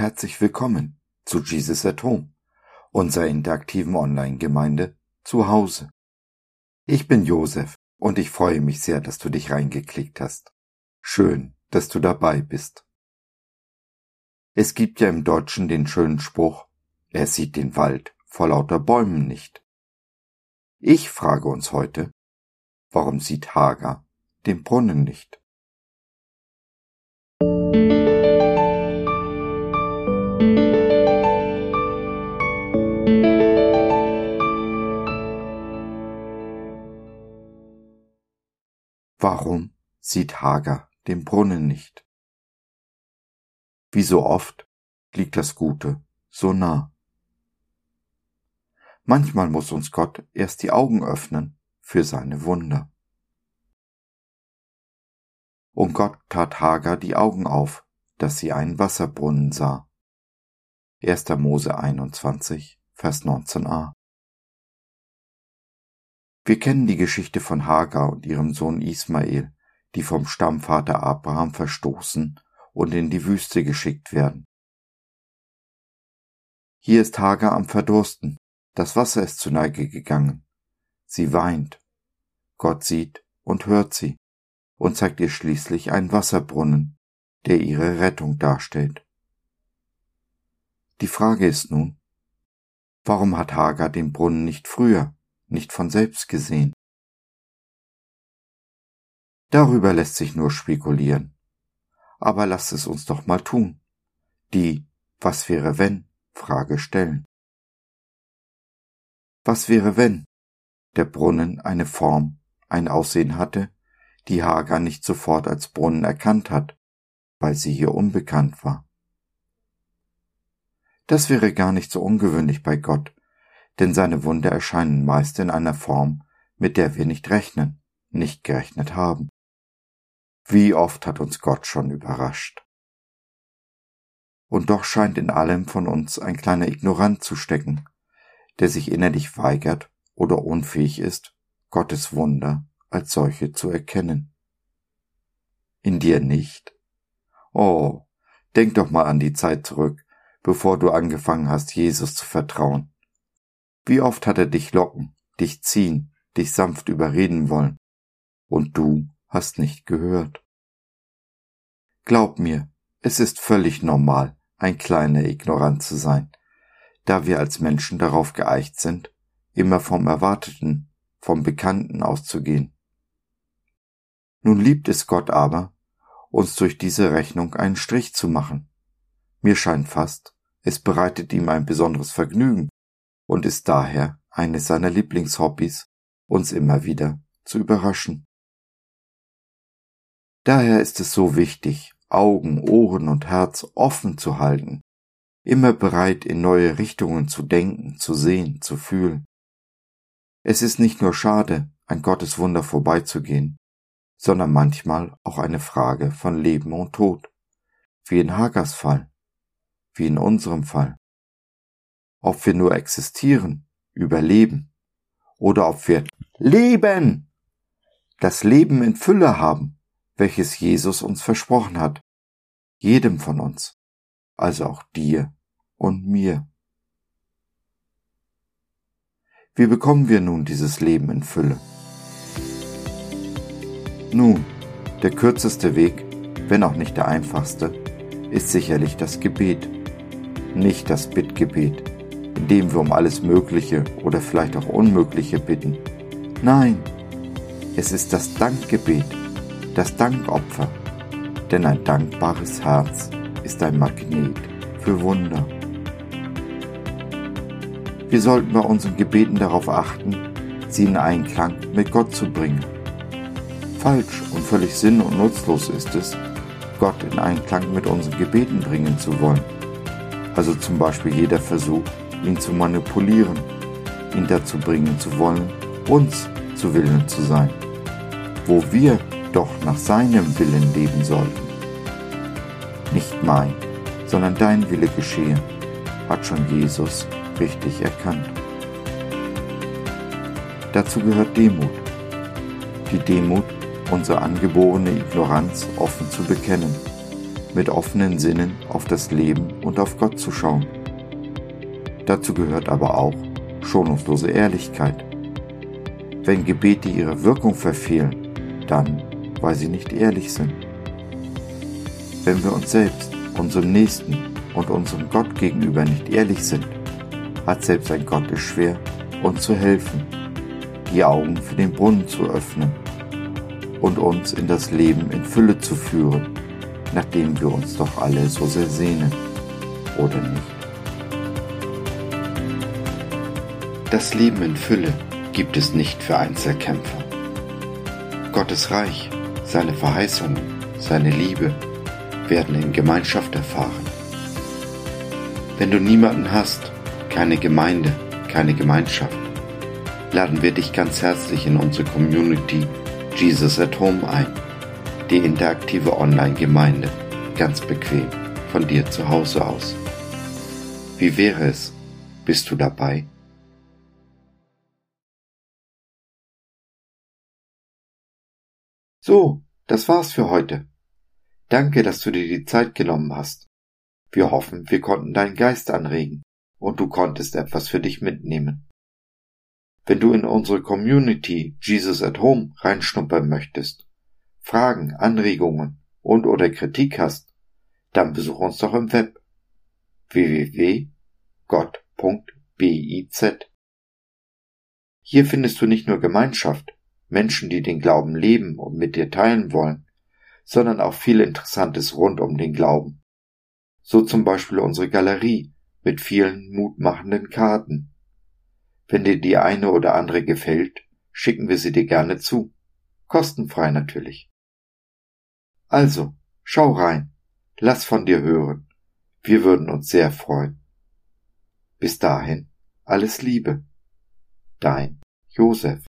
herzlich willkommen zu Jesus at Home, unserer interaktiven Online-Gemeinde zu Hause. Ich bin Josef und ich freue mich sehr, dass du dich reingeklickt hast. Schön, dass du dabei bist. Es gibt ja im Deutschen den schönen Spruch, er sieht den Wald vor lauter Bäumen nicht. Ich frage uns heute, warum sieht Hagar den Brunnen nicht? Warum sieht Hagar den Brunnen nicht? Wie so oft liegt das Gute so nah. Manchmal muss uns Gott erst die Augen öffnen für seine Wunder. Und Gott tat Hagar die Augen auf, dass sie einen Wasserbrunnen sah. 1. Mose 21, Vers 19a. Wir kennen die Geschichte von Hagar und ihrem Sohn Ismael, die vom Stammvater Abraham verstoßen und in die Wüste geschickt werden. Hier ist Hagar am Verdursten, das Wasser ist zu Neige gegangen. Sie weint. Gott sieht und hört sie und zeigt ihr schließlich einen Wasserbrunnen, der ihre Rettung darstellt. Die Frage ist nun, warum hat Hagar den Brunnen nicht früher, nicht von selbst gesehen. Darüber lässt sich nur spekulieren. Aber lasst es uns doch mal tun. Die Was wäre wenn Frage stellen. Was wäre wenn der Brunnen eine Form, ein Aussehen hatte, die Hagar nicht sofort als Brunnen erkannt hat, weil sie hier unbekannt war? Das wäre gar nicht so ungewöhnlich bei Gott, denn seine Wunder erscheinen meist in einer Form, mit der wir nicht rechnen, nicht gerechnet haben. Wie oft hat uns Gott schon überrascht. Und doch scheint in allem von uns ein kleiner Ignorant zu stecken, der sich innerlich weigert oder unfähig ist, Gottes Wunder als solche zu erkennen. In dir nicht? Oh, denk doch mal an die Zeit zurück, bevor du angefangen hast, Jesus zu vertrauen. Wie oft hat er dich locken, dich ziehen, dich sanft überreden wollen, und du hast nicht gehört. Glaub mir, es ist völlig normal, ein kleiner Ignorant zu sein, da wir als Menschen darauf geeicht sind, immer vom Erwarteten, vom Bekannten auszugehen. Nun liebt es Gott aber, uns durch diese Rechnung einen Strich zu machen. Mir scheint fast, es bereitet ihm ein besonderes Vergnügen, und ist daher eines seiner Lieblingshobbys, uns immer wieder zu überraschen. Daher ist es so wichtig, Augen, Ohren und Herz offen zu halten, immer bereit in neue Richtungen zu denken, zu sehen, zu fühlen. Es ist nicht nur schade, an Gottes Wunder vorbeizugehen, sondern manchmal auch eine Frage von Leben und Tod, wie in Hagers Fall, wie in unserem Fall ob wir nur existieren, überleben oder ob wir leben, das Leben in Fülle haben, welches Jesus uns versprochen hat, jedem von uns, also auch dir und mir. Wie bekommen wir nun dieses Leben in Fülle? Nun, der kürzeste Weg, wenn auch nicht der einfachste, ist sicherlich das Gebet, nicht das Bittgebet, indem wir um alles Mögliche oder vielleicht auch Unmögliche bitten. Nein, es ist das Dankgebet, das Dankopfer, denn ein dankbares Herz ist ein Magnet für Wunder. Wir sollten bei unseren Gebeten darauf achten, sie in Einklang mit Gott zu bringen. Falsch und völlig sinn- und nutzlos ist es, Gott in Einklang mit unseren Gebeten bringen zu wollen. Also zum Beispiel jeder Versuch, ihn zu manipulieren, ihn dazu bringen zu wollen, uns zu Willen zu sein, wo wir doch nach seinem Willen leben sollten. Nicht mein, sondern dein Wille geschehe, hat schon Jesus richtig erkannt. Dazu gehört Demut. Die Demut, unsere angeborene Ignoranz offen zu bekennen, mit offenen Sinnen auf das Leben und auf Gott zu schauen. Dazu gehört aber auch schonungslose Ehrlichkeit. Wenn Gebete ihre Wirkung verfehlen, dann, weil sie nicht ehrlich sind. Wenn wir uns selbst, unserem Nächsten und unserem Gott gegenüber nicht ehrlich sind, hat selbst ein Gott es schwer, uns zu helfen, die Augen für den Brunnen zu öffnen und uns in das Leben in Fülle zu führen, nachdem wir uns doch alle so sehr sehnen, oder nicht? Das Leben in Fülle gibt es nicht für Einzelkämpfer. Gottes Reich, seine Verheißungen, seine Liebe werden in Gemeinschaft erfahren. Wenn du niemanden hast, keine Gemeinde, keine Gemeinschaft, laden wir dich ganz herzlich in unsere Community Jesus at Home ein, die interaktive Online-Gemeinde, ganz bequem von dir zu Hause aus. Wie wäre es? Bist du dabei? So, das war's für heute. Danke, dass du dir die Zeit genommen hast. Wir hoffen, wir konnten deinen Geist anregen und du konntest etwas für dich mitnehmen. Wenn du in unsere Community Jesus at Home reinschnuppern möchtest, Fragen, Anregungen und oder Kritik hast, dann besuch uns doch im Web www.gott.biz. Hier findest du nicht nur Gemeinschaft, Menschen, die den Glauben leben und mit dir teilen wollen, sondern auch viel Interessantes rund um den Glauben. So zum Beispiel unsere Galerie mit vielen mutmachenden Karten. Wenn dir die eine oder andere gefällt, schicken wir sie dir gerne zu. Kostenfrei natürlich. Also, schau rein, lass von dir hören. Wir würden uns sehr freuen. Bis dahin, alles Liebe. Dein Josef.